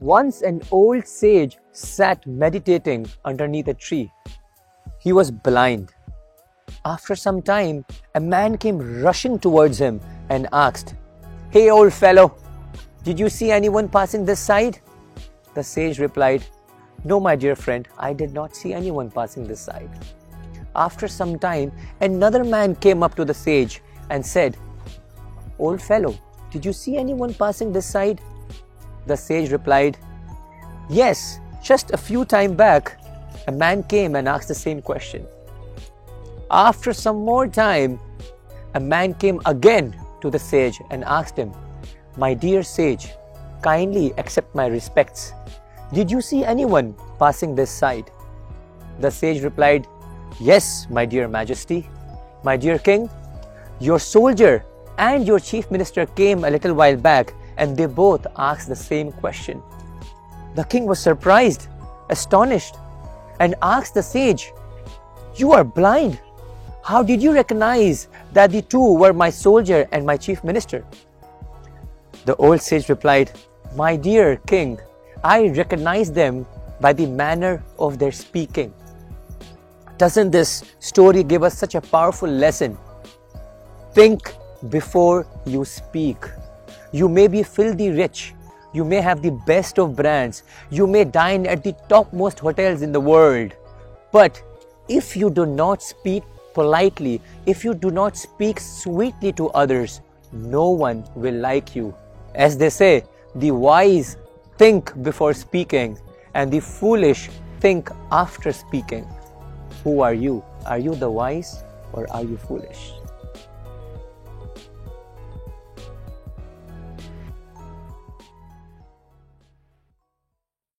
Once an old sage sat meditating underneath a tree. He was blind. After some time, a man came rushing towards him and asked, Hey, old fellow, did you see anyone passing this side? The sage replied, No, my dear friend, I did not see anyone passing this side. After some time, another man came up to the sage and said, Old fellow, did you see anyone passing this side? The sage replied, Yes, just a few time back, a man came and asked the same question. After some more time, a man came again to the sage and asked him, My dear sage, kindly accept my respects. Did you see anyone passing this side? The sage replied, Yes, my dear majesty. My dear king, your soldier and your chief minister came a little while back and they both asked the same question. The king was surprised, astonished, and asked the sage, You are blind. How did you recognize that the two were my soldier and my chief minister? The old sage replied, My dear king, I recognize them by the manner of their speaking. Doesn't this story give us such a powerful lesson? Think before you speak. You may be filthy rich. You may have the best of brands. You may dine at the topmost hotels in the world. But if you do not speak politely, if you do not speak sweetly to others, no one will like you. As they say, the wise think before speaking, and the foolish think after speaking. Who are you? Are you the wise or are you foolish?